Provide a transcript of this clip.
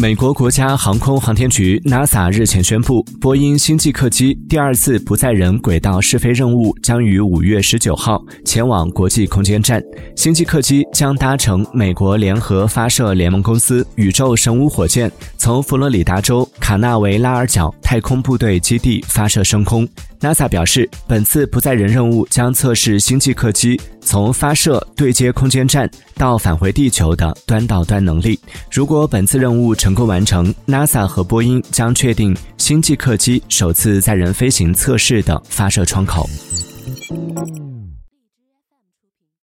美国国家航空航天局 NASA 日前宣布，波音星际客机第二次不载人轨道试飞任务将于五月十九号前往国际空间站。星际客机将搭乘美国联合发射联盟公司宇宙神五火箭，从佛罗里达州卡纳维拉尔角太空部队基地发射升空。NASA 表示，本次不载人任务将测试星际客机从发射、对接空间站到返回地球的端到端能力。如果本次任务成功完成，NASA 和波音将确定星际客机首次载人飞行测试的发射窗口。